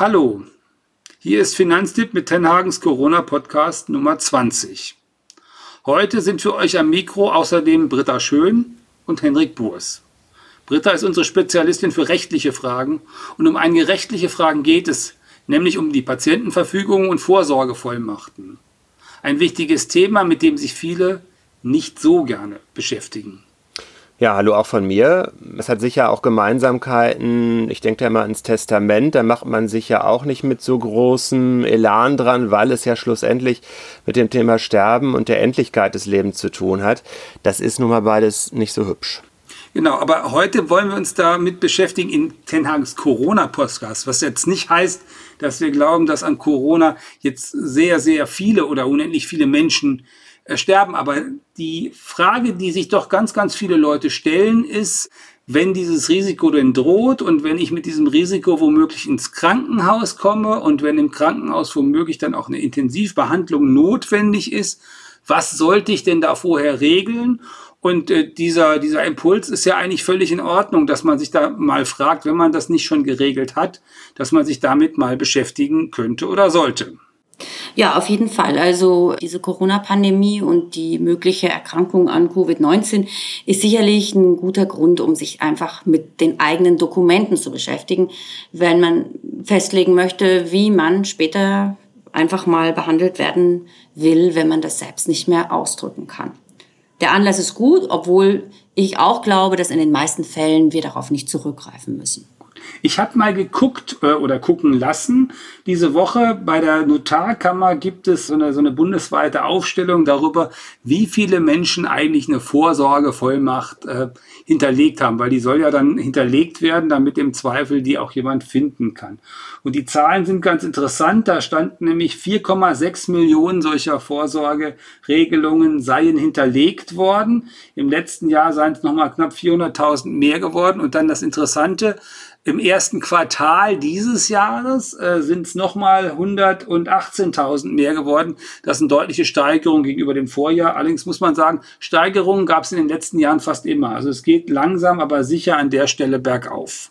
Hallo, hier ist Finanztipp mit Tenhagens Corona Podcast Nummer 20. Heute sind für euch am Mikro außerdem Britta Schön und Henrik Burs. Britta ist unsere Spezialistin für rechtliche Fragen und um einige rechtliche Fragen geht es, nämlich um die Patientenverfügung und Vorsorgevollmachten. Ein wichtiges Thema, mit dem sich viele nicht so gerne beschäftigen. Ja, hallo auch von mir. Es hat sicher auch Gemeinsamkeiten. Ich denke da immer ans Testament. Da macht man sich ja auch nicht mit so großem Elan dran, weil es ja schlussendlich mit dem Thema Sterben und der Endlichkeit des Lebens zu tun hat. Das ist nun mal beides nicht so hübsch. Genau, aber heute wollen wir uns damit beschäftigen in Ten Hagens Corona-Podcast, was jetzt nicht heißt, dass wir glauben, dass an Corona jetzt sehr, sehr viele oder unendlich viele Menschen äh, sterben. Aber die Frage, die sich doch ganz, ganz viele Leute stellen, ist, wenn dieses Risiko denn droht und wenn ich mit diesem Risiko womöglich ins Krankenhaus komme und wenn im Krankenhaus womöglich dann auch eine Intensivbehandlung notwendig ist, was sollte ich denn da vorher regeln? Und äh, dieser, dieser Impuls ist ja eigentlich völlig in Ordnung, dass man sich da mal fragt, wenn man das nicht schon geregelt hat, dass man sich damit mal beschäftigen könnte oder sollte. Ja, auf jeden Fall. Also diese Corona-Pandemie und die mögliche Erkrankung an Covid-19 ist sicherlich ein guter Grund, um sich einfach mit den eigenen Dokumenten zu beschäftigen, wenn man festlegen möchte, wie man später einfach mal behandelt werden will, wenn man das selbst nicht mehr ausdrücken kann. Der Anlass ist gut, obwohl ich auch glaube, dass in den meisten Fällen wir darauf nicht zurückgreifen müssen. Ich habe mal geguckt äh, oder gucken lassen. Diese Woche bei der Notarkammer gibt es so eine, so eine bundesweite Aufstellung darüber, wie viele Menschen eigentlich eine Vorsorgevollmacht äh, hinterlegt haben, weil die soll ja dann hinterlegt werden, damit im Zweifel die auch jemand finden kann. Und die Zahlen sind ganz interessant. Da stand nämlich 4,6 Millionen solcher Vorsorgeregelungen seien hinterlegt worden. Im letzten Jahr seien es nochmal knapp 400.000 mehr geworden. Und dann das Interessante, im ersten Quartal dieses Jahres äh, sind es nochmal 118.000 mehr geworden. Das eine deutliche Steigerung gegenüber dem Vorjahr. Allerdings muss man sagen, Steigerungen gab es in den letzten Jahren fast immer. Also es geht langsam, aber sicher an der Stelle bergauf.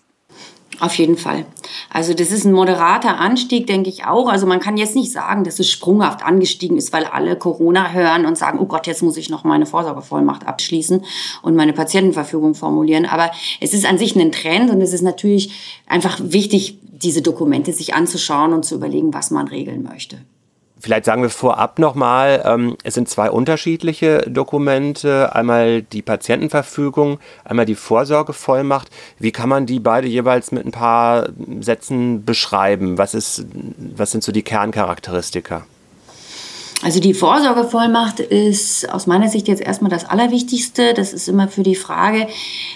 Auf jeden Fall. Also das ist ein moderater Anstieg, denke ich auch. Also man kann jetzt nicht sagen, dass es sprunghaft angestiegen ist, weil alle Corona hören und sagen, oh Gott, jetzt muss ich noch meine Vorsorgevollmacht abschließen und meine Patientenverfügung formulieren. Aber es ist an sich ein Trend und es ist natürlich einfach wichtig, diese Dokumente sich anzuschauen und zu überlegen, was man regeln möchte. Vielleicht sagen wir vorab nochmal, ähm, es sind zwei unterschiedliche Dokumente. Einmal die Patientenverfügung, einmal die Vorsorgevollmacht. Wie kann man die beide jeweils mit ein paar Sätzen beschreiben? Was, ist, was sind so die Kerncharakteristika? Also die Vorsorgevollmacht ist aus meiner Sicht jetzt erstmal das Allerwichtigste. Das ist immer für die Frage,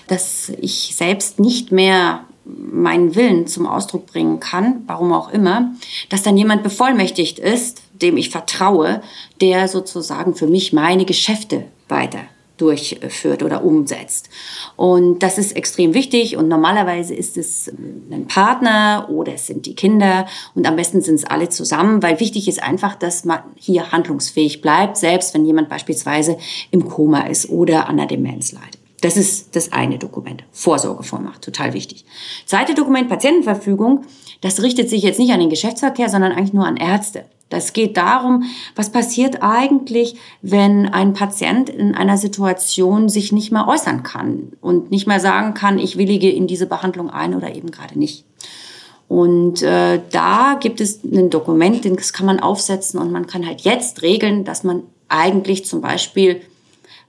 dass ich selbst nicht mehr meinen Willen zum Ausdruck bringen kann, warum auch immer, dass dann jemand bevollmächtigt ist, dem ich vertraue, der sozusagen für mich meine Geschäfte weiter durchführt oder umsetzt. Und das ist extrem wichtig und normalerweise ist es ein Partner oder es sind die Kinder und am besten sind es alle zusammen, weil wichtig ist einfach, dass man hier handlungsfähig bleibt, selbst wenn jemand beispielsweise im Koma ist oder an der Demenz leidet. Das ist das eine Dokument. Vorsorgevollmacht, total wichtig. Zweite Dokument, Patientenverfügung. Das richtet sich jetzt nicht an den Geschäftsverkehr, sondern eigentlich nur an Ärzte. Das geht darum, was passiert eigentlich, wenn ein Patient in einer Situation sich nicht mehr äußern kann und nicht mehr sagen kann, ich willige in diese Behandlung ein oder eben gerade nicht. Und äh, da gibt es ein Dokument, das kann man aufsetzen und man kann halt jetzt regeln, dass man eigentlich zum Beispiel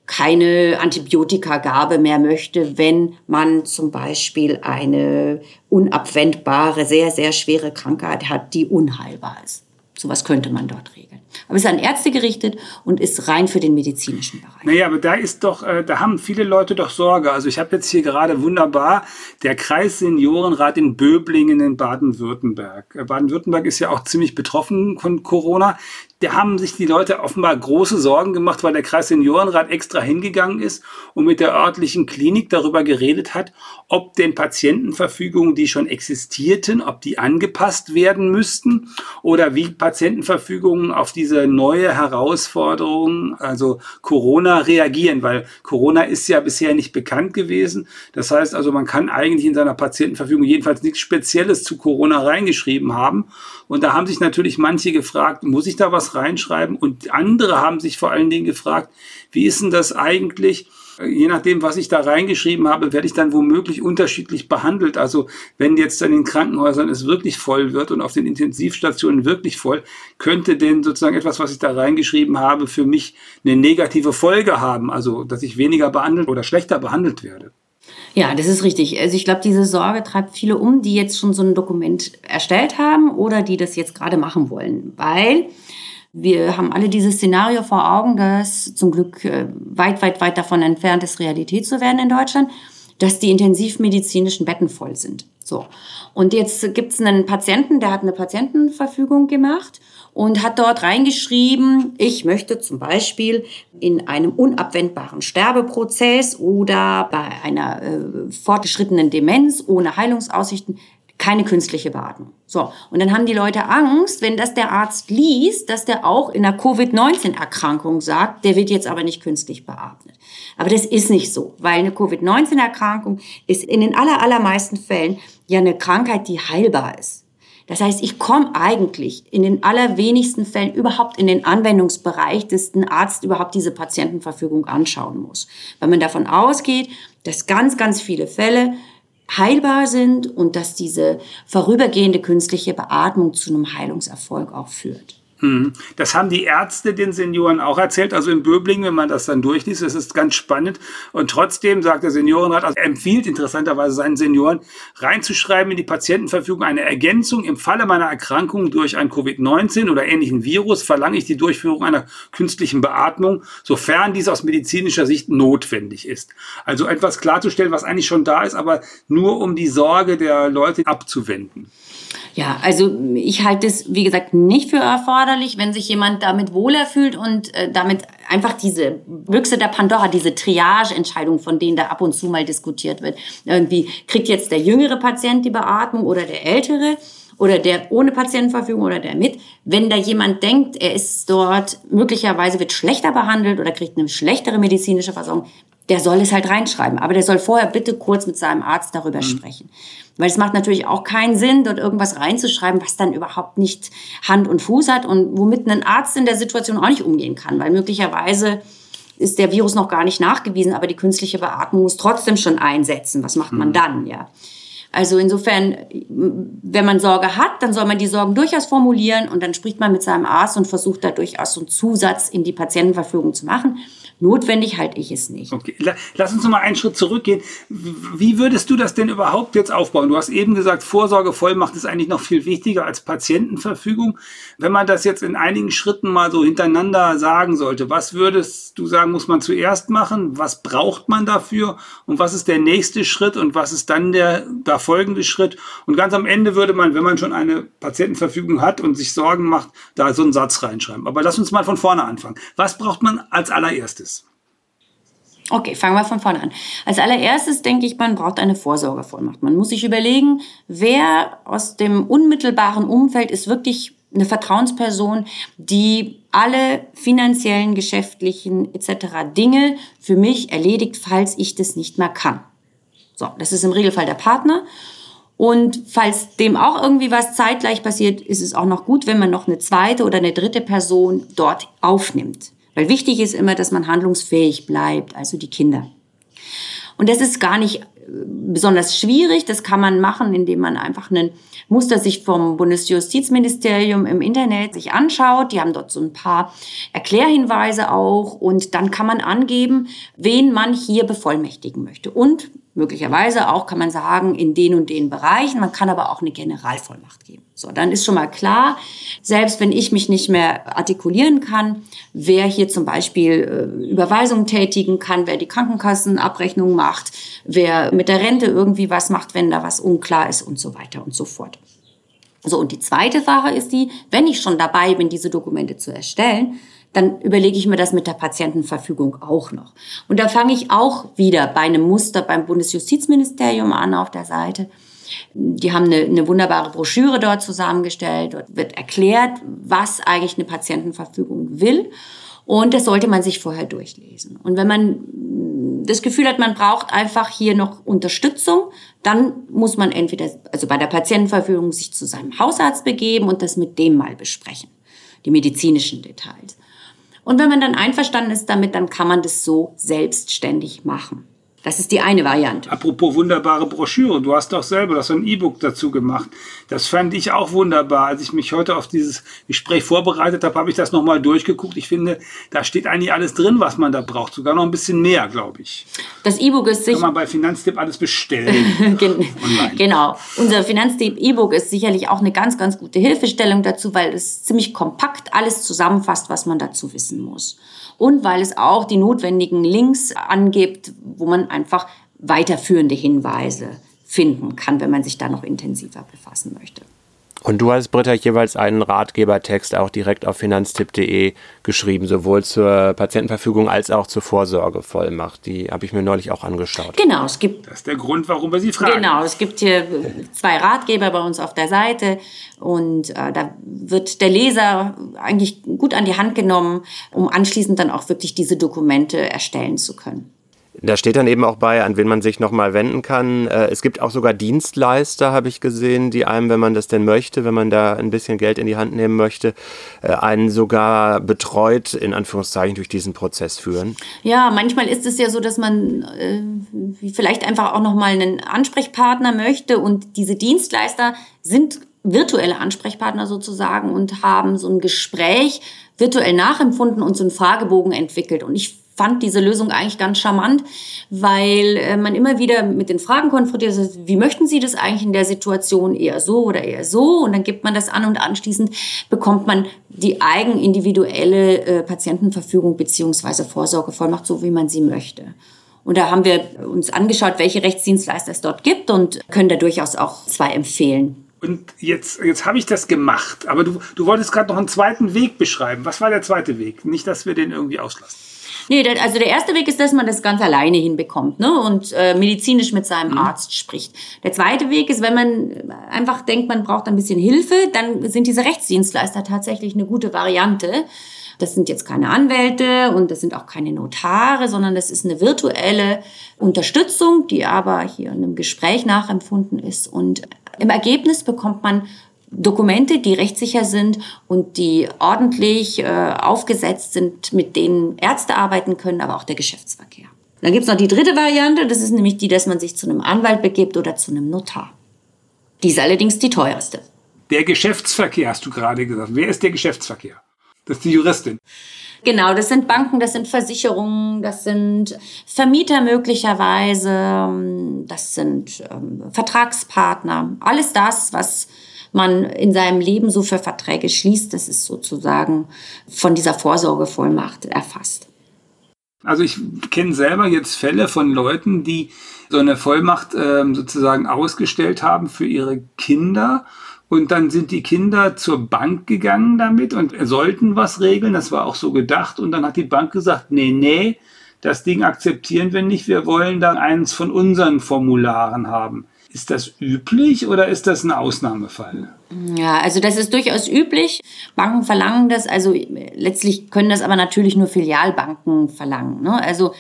keine Antibiotikagabe mehr möchte, wenn man zum Beispiel eine unabwendbare, sehr, sehr schwere Krankheit hat, die unheilbar ist. Sowas könnte man dort regeln. Aber es ist an Ärzte gerichtet und ist rein für den medizinischen Bereich. Naja, aber da ist doch, äh, da haben viele Leute doch Sorge. Also ich habe jetzt hier gerade wunderbar der Kreisseniorenrat in Böblingen in Baden-Württemberg. Äh, Baden-Württemberg ist ja auch ziemlich betroffen von Corona da haben sich die Leute offenbar große Sorgen gemacht, weil der Kreisseniorenrat extra hingegangen ist und mit der örtlichen Klinik darüber geredet hat, ob denn Patientenverfügungen, die schon existierten, ob die angepasst werden müssten oder wie Patientenverfügungen auf die diese neue Herausforderung, also Corona, reagieren, weil Corona ist ja bisher nicht bekannt gewesen. Das heißt also, man kann eigentlich in seiner Patientenverfügung jedenfalls nichts Spezielles zu Corona reingeschrieben haben. Und da haben sich natürlich manche gefragt, muss ich da was reinschreiben? Und andere haben sich vor allen Dingen gefragt, wie ist denn das eigentlich? je nachdem, was ich da reingeschrieben habe, werde ich dann womöglich unterschiedlich behandelt. Also wenn jetzt in den Krankenhäusern es wirklich voll wird und auf den Intensivstationen wirklich voll, könnte denn sozusagen etwas, was ich da reingeschrieben habe, für mich eine negative Folge haben. Also dass ich weniger behandelt oder schlechter behandelt werde. Ja, das ist richtig. Also ich glaube, diese Sorge treibt viele um, die jetzt schon so ein Dokument erstellt haben oder die das jetzt gerade machen wollen. Weil wir haben alle dieses Szenario vor Augen, das zum Glück äh, weit, weit, weit davon entfernt ist, Realität zu werden in Deutschland, dass die intensivmedizinischen Betten voll sind. So. Und jetzt gibt es einen Patienten, der hat eine Patientenverfügung gemacht und hat dort reingeschrieben, ich möchte zum Beispiel in einem unabwendbaren Sterbeprozess oder bei einer äh, fortgeschrittenen Demenz ohne Heilungsaussichten keine künstliche Beatmung. So, und dann haben die Leute Angst, wenn das der Arzt liest, dass der auch in einer Covid-19-Erkrankung sagt, der wird jetzt aber nicht künstlich beatmet. Aber das ist nicht so, weil eine Covid-19-Erkrankung ist in den aller, allermeisten Fällen ja eine Krankheit, die heilbar ist. Das heißt, ich komme eigentlich in den allerwenigsten Fällen überhaupt in den Anwendungsbereich, dass ein Arzt überhaupt diese Patientenverfügung anschauen muss. Weil man davon ausgeht, dass ganz, ganz viele Fälle heilbar sind und dass diese vorübergehende künstliche Beatmung zu einem Heilungserfolg auch führt. Hm. Das haben die Ärzte den Senioren auch erzählt, also in Böblingen, wenn man das dann durchliest, das ist ganz spannend. Und trotzdem sagt der Seniorenrat, also empfiehlt interessanterweise seinen Senioren, reinzuschreiben in die Patientenverfügung eine Ergänzung. Im Falle meiner Erkrankung durch ein Covid-19 oder ähnlichen Virus verlange ich die Durchführung einer künstlichen Beatmung, sofern dies aus medizinischer Sicht notwendig ist. Also etwas klarzustellen, was eigentlich schon da ist, aber nur um die Sorge der Leute abzuwenden. Ja, also ich halte es, wie gesagt, nicht für erforderlich, wenn sich jemand damit wohler fühlt und äh, damit einfach diese Büchse der Pandora, diese Triage-Entscheidung, von denen da ab und zu mal diskutiert wird. Irgendwie kriegt jetzt der jüngere Patient die Beatmung oder der ältere oder der ohne Patientenverfügung oder der mit. Wenn da jemand denkt, er ist dort möglicherweise wird schlechter behandelt oder kriegt eine schlechtere medizinische Versorgung, der soll es halt reinschreiben. Aber der soll vorher bitte kurz mit seinem Arzt darüber mhm. sprechen. Weil es macht natürlich auch keinen Sinn, dort irgendwas reinzuschreiben, was dann überhaupt nicht Hand und Fuß hat und womit ein Arzt in der Situation auch nicht umgehen kann. Weil möglicherweise ist der Virus noch gar nicht nachgewiesen, aber die künstliche Beatmung muss trotzdem schon einsetzen. Was macht man mhm. dann, ja? Also insofern, wenn man Sorge hat, dann soll man die Sorgen durchaus formulieren und dann spricht man mit seinem Arzt und versucht da durchaus so einen Zusatz in die Patientenverfügung zu machen. Notwendig halte ich es nicht. Okay. Lass uns noch mal einen Schritt zurückgehen. Wie würdest du das denn überhaupt jetzt aufbauen? Du hast eben gesagt, Vorsorgevollmacht ist eigentlich noch viel wichtiger als Patientenverfügung. Wenn man das jetzt in einigen Schritten mal so hintereinander sagen sollte, was würdest du sagen, muss man zuerst machen? Was braucht man dafür? Und was ist der nächste Schritt? Und was ist dann der da folgende Schritt? Und ganz am Ende würde man, wenn man schon eine Patientenverfügung hat und sich Sorgen macht, da so einen Satz reinschreiben. Aber lass uns mal von vorne anfangen. Was braucht man als allererstes? Okay, fangen wir von vorne an. Als allererstes denke ich, man braucht eine Vorsorgevollmacht. Man muss sich überlegen, wer aus dem unmittelbaren Umfeld ist wirklich eine Vertrauensperson, die alle finanziellen, geschäftlichen etc. Dinge für mich erledigt, falls ich das nicht mehr kann. So, das ist im Regelfall der Partner. Und falls dem auch irgendwie was zeitgleich passiert, ist es auch noch gut, wenn man noch eine zweite oder eine dritte Person dort aufnimmt. Weil wichtig ist immer, dass man handlungsfähig bleibt, also die Kinder. Und das ist gar nicht äh, besonders schwierig. Das kann man machen, indem man einfach einen Muster sich vom Bundesjustizministerium im Internet sich anschaut. Die haben dort so ein paar Erklärhinweise auch. Und dann kann man angeben, wen man hier bevollmächtigen möchte. Und möglicherweise auch kann man sagen, in den und den Bereichen. Man kann aber auch eine Generalvollmacht geben. So, dann ist schon mal klar, selbst wenn ich mich nicht mehr artikulieren kann, wer hier zum Beispiel äh, Überweisungen tätigen kann, wer die Krankenkassenabrechnung macht, wer mit der Rente irgendwie was macht, wenn da was unklar ist und so weiter und so fort. So, und die zweite Sache ist die, wenn ich schon dabei bin, diese Dokumente zu erstellen, dann überlege ich mir das mit der Patientenverfügung auch noch. Und da fange ich auch wieder bei einem Muster beim Bundesjustizministerium an auf der Seite Die haben eine, eine wunderbare Broschüre dort zusammengestellt. Dort wird erklärt, was eigentlich eine Patientenverfügung will. Und das sollte man sich vorher durchlesen. Und wenn man das Gefühl hat, man braucht einfach hier noch Unterstützung, dann muss man entweder, also bei der Patientenverfügung sich zu seinem Hausarzt begeben und das mit dem mal besprechen. Die medizinischen Details. Und wenn man dann einverstanden ist damit, dann kann man das so selbstständig machen. Das ist die eine Variante. Apropos wunderbare Broschüre, du hast doch selber das so ein E-Book dazu gemacht. Das fand ich auch wunderbar. Als ich mich heute auf dieses Gespräch vorbereitet habe, habe ich das nochmal durchgeguckt. Ich finde, da steht eigentlich alles drin, was man da braucht. Sogar noch ein bisschen mehr, glaube ich. Das E-Book ist sicher. Kann man bei Finanztipp alles bestellen. genau. Unser Finanztipp E-Book ist sicherlich auch eine ganz, ganz gute Hilfestellung dazu, weil es ziemlich kompakt alles zusammenfasst, was man dazu wissen muss und weil es auch die notwendigen Links angibt, wo man einfach weiterführende Hinweise finden kann, wenn man sich da noch intensiver befassen möchte. Und du hast, Britta, jeweils einen Ratgebertext auch direkt auf finanztipp.de geschrieben, sowohl zur Patientenverfügung als auch zur Vorsorgevollmacht. Die habe ich mir neulich auch angeschaut. Genau, es gibt. Das ist der Grund, warum wir Sie fragen. Genau, es gibt hier zwei Ratgeber bei uns auf der Seite und äh, da wird der Leser eigentlich gut an die Hand genommen, um anschließend dann auch wirklich diese Dokumente erstellen zu können. Da steht dann eben auch bei, an wen man sich nochmal wenden kann. Äh, es gibt auch sogar Dienstleister, habe ich gesehen, die einem, wenn man das denn möchte, wenn man da ein bisschen Geld in die Hand nehmen möchte, äh, einen sogar betreut, in Anführungszeichen, durch diesen Prozess führen. Ja, manchmal ist es ja so, dass man äh, vielleicht einfach auch nochmal einen Ansprechpartner möchte und diese Dienstleister sind virtuelle Ansprechpartner sozusagen und haben so ein Gespräch virtuell nachempfunden und so einen Fragebogen entwickelt. Und ich fand diese Lösung eigentlich ganz charmant, weil äh, man immer wieder mit den Fragen konfrontiert ist, wie möchten Sie das eigentlich in der Situation eher so oder eher so? Und dann gibt man das an und anschließend bekommt man die eigenindividuelle äh, Patientenverfügung beziehungsweise Vorsorgevollmacht, so wie man sie möchte. Und da haben wir uns angeschaut, welche Rechtsdienstleister es dort gibt und können da durchaus auch zwei empfehlen. Und jetzt, jetzt habe ich das gemacht, aber du, du wolltest gerade noch einen zweiten Weg beschreiben. Was war der zweite Weg? Nicht, dass wir den irgendwie auslassen. Nee, also der erste Weg ist, dass man das ganz alleine hinbekommt ne? und äh, medizinisch mit seinem mhm. Arzt spricht. Der zweite Weg ist, wenn man einfach denkt, man braucht ein bisschen Hilfe, dann sind diese Rechtsdienstleister tatsächlich eine gute Variante. Das sind jetzt keine Anwälte und das sind auch keine Notare, sondern das ist eine virtuelle Unterstützung, die aber hier in einem Gespräch nachempfunden ist. Und im Ergebnis bekommt man Dokumente, die rechtssicher sind und die ordentlich äh, aufgesetzt sind, mit denen Ärzte arbeiten können, aber auch der Geschäftsverkehr. Dann gibt's noch die dritte Variante, das ist nämlich die, dass man sich zu einem Anwalt begibt oder zu einem Notar. Die ist allerdings die teuerste. Der Geschäftsverkehr hast du gerade gesagt. Wer ist der Geschäftsverkehr? Das ist die Juristin. Genau, das sind Banken, das sind Versicherungen, das sind Vermieter möglicherweise, das sind ähm, Vertragspartner. Alles das, was man in seinem Leben so für Verträge schließt, das ist sozusagen von dieser Vorsorgevollmacht erfasst. Also ich kenne selber jetzt Fälle von Leuten, die so eine Vollmacht äh, sozusagen ausgestellt haben für ihre Kinder. Und dann sind die Kinder zur Bank gegangen damit und sollten was regeln. Das war auch so gedacht. Und dann hat die Bank gesagt, nee, nee, das Ding akzeptieren wir nicht. Wir wollen dann eins von unseren Formularen haben. Ist das üblich oder ist das ein Ausnahmefall? Ja, also das ist durchaus üblich. Banken verlangen das, also letztlich können das aber natürlich nur Filialbanken verlangen. Ne? Also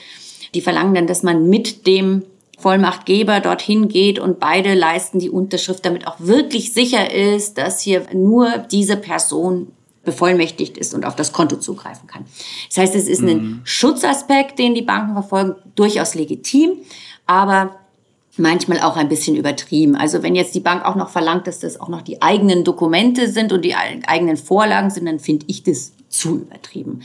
die verlangen dann, dass man mit dem Vollmachtgeber dorthin geht und beide leisten die Unterschrift, damit auch wirklich sicher ist, dass hier nur diese Person bevollmächtigt ist und auf das Konto zugreifen kann. Das heißt, es ist ein mhm. Schutzaspekt, den die Banken verfolgen, durchaus legitim, aber manchmal auch ein bisschen übertrieben. Also wenn jetzt die Bank auch noch verlangt, dass das auch noch die eigenen Dokumente sind und die eigenen Vorlagen sind, dann finde ich das zu übertrieben.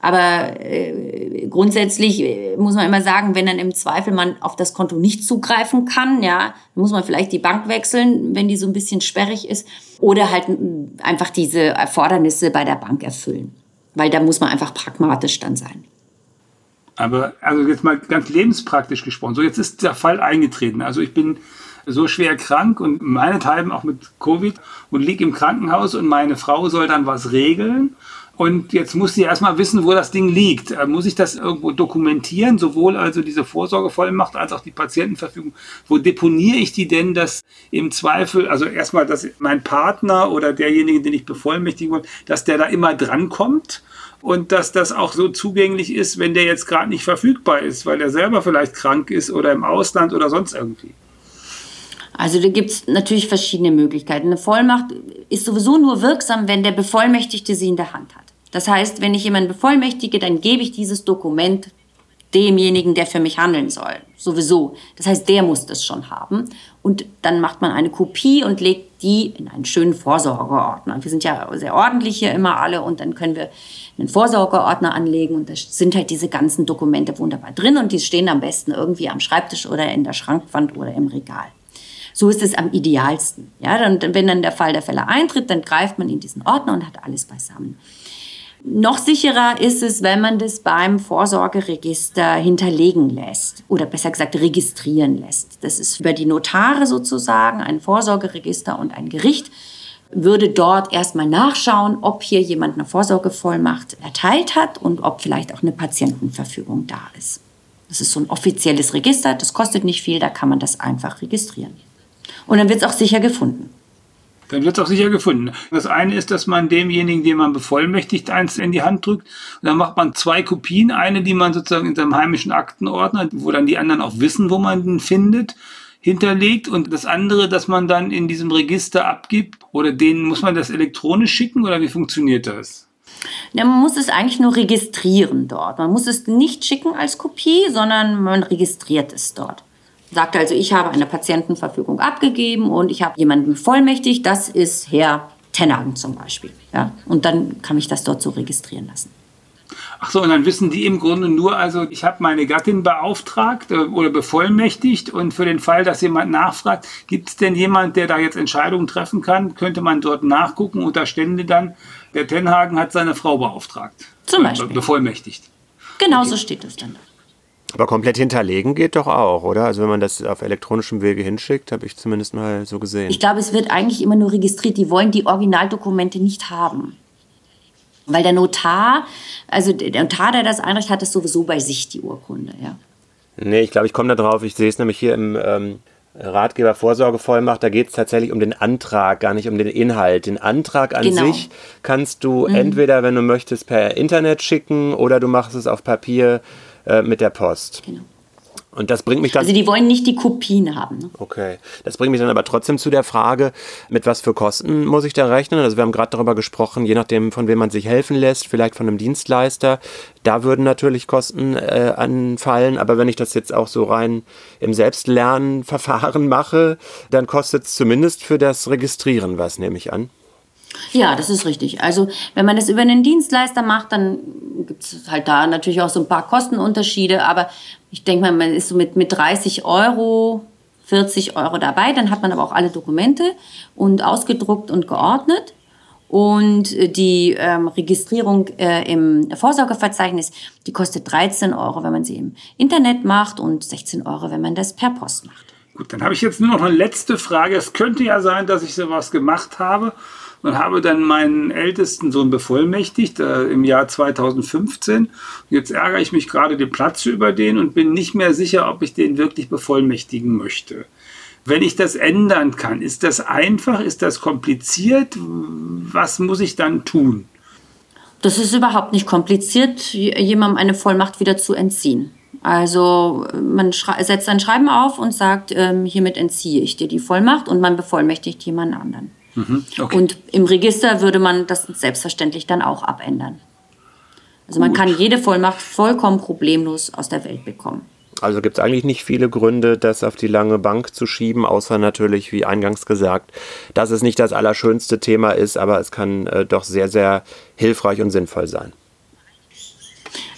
Aber äh, grundsätzlich äh, muss man immer sagen, wenn dann im Zweifel man auf das Konto nicht zugreifen kann, ja, muss man vielleicht die Bank wechseln, wenn die so ein bisschen sperrig ist, oder halt einfach diese Erfordernisse bei der Bank erfüllen. Weil da muss man einfach pragmatisch dann sein. Aber also jetzt mal ganz lebenspraktisch gesprochen. So, jetzt ist der Fall eingetreten. Also ich bin so schwer krank und meinethalben auch mit Covid und liege im Krankenhaus und meine Frau soll dann was regeln. Und jetzt muss sie erstmal wissen, wo das Ding liegt. Äh, muss ich das irgendwo dokumentieren, sowohl also diese Vorsorgevollmacht als auch die Patientenverfügung? Wo deponiere ich die denn, dass im Zweifel, also erstmal, dass mein Partner oder derjenige, den ich bevollmächtigen will, dass der da immer drankommt? Und dass das auch so zugänglich ist, wenn der jetzt gerade nicht verfügbar ist, weil er selber vielleicht krank ist oder im Ausland oder sonst irgendwie. Also da gibt es natürlich verschiedene Möglichkeiten. Eine Vollmacht ist sowieso nur wirksam, wenn der Bevollmächtigte sie in der Hand hat. Das heißt, wenn ich jemanden bevollmächtige, dann gebe ich dieses Dokument demjenigen, der für mich handeln soll. Sowieso. Das heißt, der muss das schon haben. Und dann macht man eine Kopie und legt die in einen schönen Vorsorgeordner. Wir sind ja sehr ordentlich hier immer alle und dann können wir einen Vorsorgeordner anlegen und da sind halt diese ganzen Dokumente wunderbar drin und die stehen am besten irgendwie am Schreibtisch oder in der Schrankwand oder im Regal. So ist es am idealsten. Ja, dann, wenn dann der Fall der Fälle eintritt, dann greift man in diesen Ordner und hat alles beisammen. Noch sicherer ist es, wenn man das beim Vorsorgeregister hinterlegen lässt oder besser gesagt registrieren lässt. Das ist über die Notare sozusagen ein Vorsorgeregister und ein Gericht würde dort erstmal nachschauen, ob hier jemand eine Vorsorgevollmacht erteilt hat und ob vielleicht auch eine Patientenverfügung da ist. Das ist so ein offizielles Register, das kostet nicht viel, da kann man das einfach registrieren. Und dann wird es auch sicher gefunden. Dann wird es auch sicher gefunden. Das eine ist, dass man demjenigen, den man bevollmächtigt, eins in die Hand drückt. Und dann macht man zwei Kopien. Eine, die man sozusagen in seinem heimischen Aktenordner, wo dann die anderen auch wissen, wo man den findet, hinterlegt. Und das andere, dass man dann in diesem Register abgibt. Oder denen muss man das elektronisch schicken oder wie funktioniert das? Ja, man muss es eigentlich nur registrieren dort. Man muss es nicht schicken als Kopie, sondern man registriert es dort sagt also, ich habe eine Patientenverfügung abgegeben und ich habe jemanden bevollmächtigt, das ist Herr Tenhagen zum Beispiel. Ja? Und dann kann ich das dort so registrieren lassen. Ach so, und dann wissen die im Grunde nur, also ich habe meine Gattin beauftragt äh, oder bevollmächtigt und für den Fall, dass jemand nachfragt, gibt es denn jemand, der da jetzt Entscheidungen treffen kann, könnte man dort nachgucken und da stände dann, der Tenhagen hat seine Frau beauftragt. Zum Beispiel. Bevollmächtigt. Genau okay. so steht es dann. Aber komplett hinterlegen geht doch auch, oder? Also wenn man das auf elektronischem Wege hinschickt, habe ich zumindest mal so gesehen. Ich glaube, es wird eigentlich immer nur registriert. Die wollen die Originaldokumente nicht haben. Weil der Notar, also der Notar, der das einreicht, hat das sowieso bei sich, die Urkunde, ja. Nee, ich glaube, ich komme da drauf. Ich sehe es nämlich hier im ähm, Ratgeber Vorsorgevollmacht. Da geht es tatsächlich um den Antrag, gar nicht um den Inhalt. Den Antrag an genau. sich kannst du mhm. entweder, wenn du möchtest, per Internet schicken oder du machst es auf Papier äh, mit der Post. Genau. Und das bringt mich dann. Also die wollen nicht die Kopien haben. Ne? Okay. Das bringt mich dann aber trotzdem zu der Frage, mit was für Kosten muss ich da rechnen? Also wir haben gerade darüber gesprochen, je nachdem, von wem man sich helfen lässt, vielleicht von einem Dienstleister. Da würden natürlich Kosten äh, anfallen. Aber wenn ich das jetzt auch so rein im Selbstlernverfahren mache, dann kostet es zumindest für das Registrieren was, nehme ich an. Ja, das ist richtig. Also wenn man das über einen Dienstleister macht, dann gibt es halt da natürlich auch so ein paar Kostenunterschiede. Aber ich denke mal, man ist so mit, mit 30 Euro, 40 Euro dabei. Dann hat man aber auch alle Dokumente und ausgedruckt und geordnet. Und die ähm, Registrierung äh, im Vorsorgeverzeichnis, die kostet 13 Euro, wenn man sie im Internet macht und 16 Euro, wenn man das per Post macht. Gut, dann habe ich jetzt nur noch eine letzte Frage. Es könnte ja sein, dass ich sowas gemacht habe und habe dann meinen ältesten Sohn bevollmächtigt äh, im Jahr 2015. jetzt ärgere ich mich gerade den Platz über den und bin nicht mehr sicher, ob ich den wirklich bevollmächtigen möchte. Wenn ich das ändern kann, ist das einfach? Ist das kompliziert? Was muss ich dann tun? Das ist überhaupt nicht kompliziert, jemandem eine Vollmacht wieder zu entziehen. Also man setzt ein Schreiben auf und sagt, ähm, hiermit entziehe ich dir die Vollmacht und man bevollmächtigt jemanden anderen. Mhm, okay. Und im Register würde man das selbstverständlich dann auch abändern. Also man kann jede Vollmacht vollkommen problemlos aus der Welt bekommen. Also gibt es eigentlich nicht viele Gründe, das auf die lange Bank zu schieben, außer natürlich, wie eingangs gesagt, dass es nicht das allerschönste Thema ist, aber es kann äh, doch sehr, sehr hilfreich und sinnvoll sein.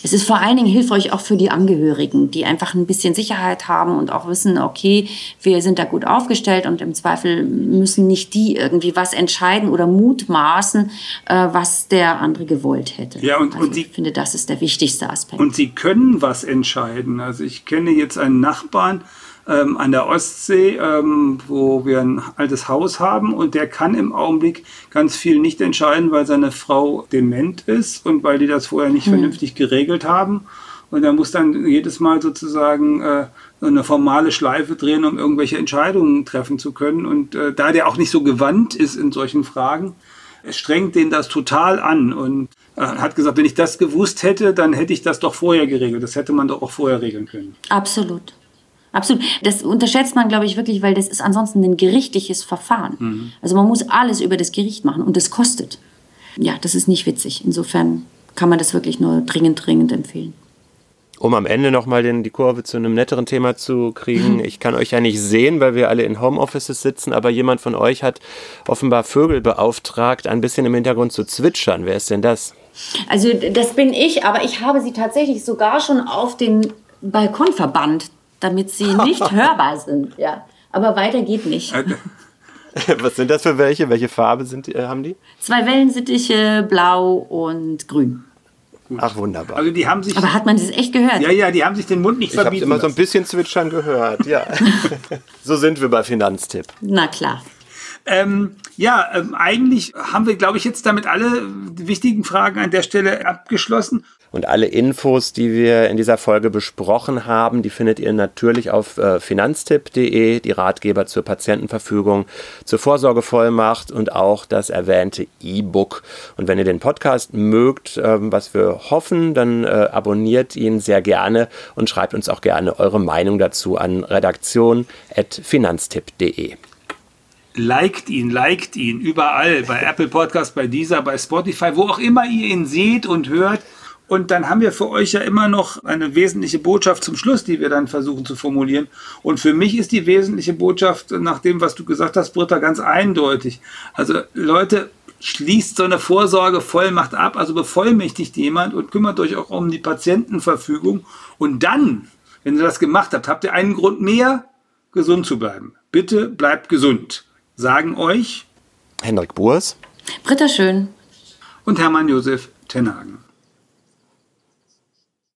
Es ist vor allen Dingen hilfreich auch für die Angehörigen, die einfach ein bisschen Sicherheit haben und auch wissen, okay, wir sind da gut aufgestellt und im Zweifel müssen nicht die irgendwie was entscheiden oder mutmaßen, äh, was der andere gewollt hätte. Ja, und, also und ich finde, das ist der wichtigste Aspekt. Und sie können was entscheiden. Also ich kenne jetzt einen Nachbarn, ähm, an der Ostsee, ähm, wo wir ein altes Haus haben und der kann im Augenblick ganz viel nicht entscheiden, weil seine Frau dement ist und weil die das vorher nicht mhm. vernünftig geregelt haben. Und er muss dann jedes Mal sozusagen äh, eine formale Schleife drehen, um irgendwelche Entscheidungen treffen zu können. Und äh, da der auch nicht so gewandt ist in solchen Fragen, strengt den das total an und äh, hat gesagt, wenn ich das gewusst hätte, dann hätte ich das doch vorher geregelt. Das hätte man doch auch vorher regeln können. Absolut. Absolut. Das unterschätzt man, glaube ich, wirklich, weil das ist ansonsten ein gerichtliches Verfahren. Mhm. Also man muss alles über das Gericht machen und das kostet. Ja, das ist nicht witzig. Insofern kann man das wirklich nur dringend, dringend empfehlen um am Ende nochmal die Kurve zu einem netteren Thema zu kriegen. Ich kann euch ja nicht sehen, weil wir alle in Homeoffices sitzen, aber jemand von euch hat offenbar Vögel beauftragt, ein bisschen im Hintergrund zu zwitschern. Wer ist denn das? Also das bin ich, aber ich habe sie tatsächlich sogar schon auf den Balkon verbannt, damit sie nicht hörbar sind. Ja. Aber weiter geht nicht. Was sind das für welche? Welche Farbe sind, äh, haben die? Zwei Wellensittiche, blau und grün. Gut. Ach, wunderbar. Also die haben sich. Aber hat man das echt gehört? Ja, ja, die haben sich den Mund nicht ich verbieten. Ich habe immer so ein bisschen zwitschern gehört, ja. so sind wir bei Finanztipp. Na klar. Ähm, ja, ähm, eigentlich haben wir, glaube ich, jetzt damit alle wichtigen Fragen an der Stelle abgeschlossen. Und alle Infos, die wir in dieser Folge besprochen haben, die findet ihr natürlich auf äh, finanztipp.de, die Ratgeber zur Patientenverfügung, zur Vorsorgevollmacht und auch das erwähnte E-Book. Und wenn ihr den Podcast mögt, äh, was wir hoffen, dann äh, abonniert ihn sehr gerne und schreibt uns auch gerne eure Meinung dazu an redaktion.finanztipp.de liked ihn, liked ihn überall, bei Apple Podcast, bei dieser, bei Spotify, wo auch immer ihr ihn seht und hört. Und dann haben wir für euch ja immer noch eine wesentliche Botschaft zum Schluss, die wir dann versuchen zu formulieren. Und für mich ist die wesentliche Botschaft nach dem, was du gesagt hast, Britta, ganz eindeutig. Also Leute, schließt so eine Vorsorgevollmacht ab, also bevollmächtigt jemand und kümmert euch auch um die Patientenverfügung. Und dann, wenn ihr das gemacht habt, habt ihr einen Grund mehr, gesund zu bleiben. Bitte bleibt gesund. Sagen euch Hendrik Burs, Britta Schön und Hermann Josef Tenhagen.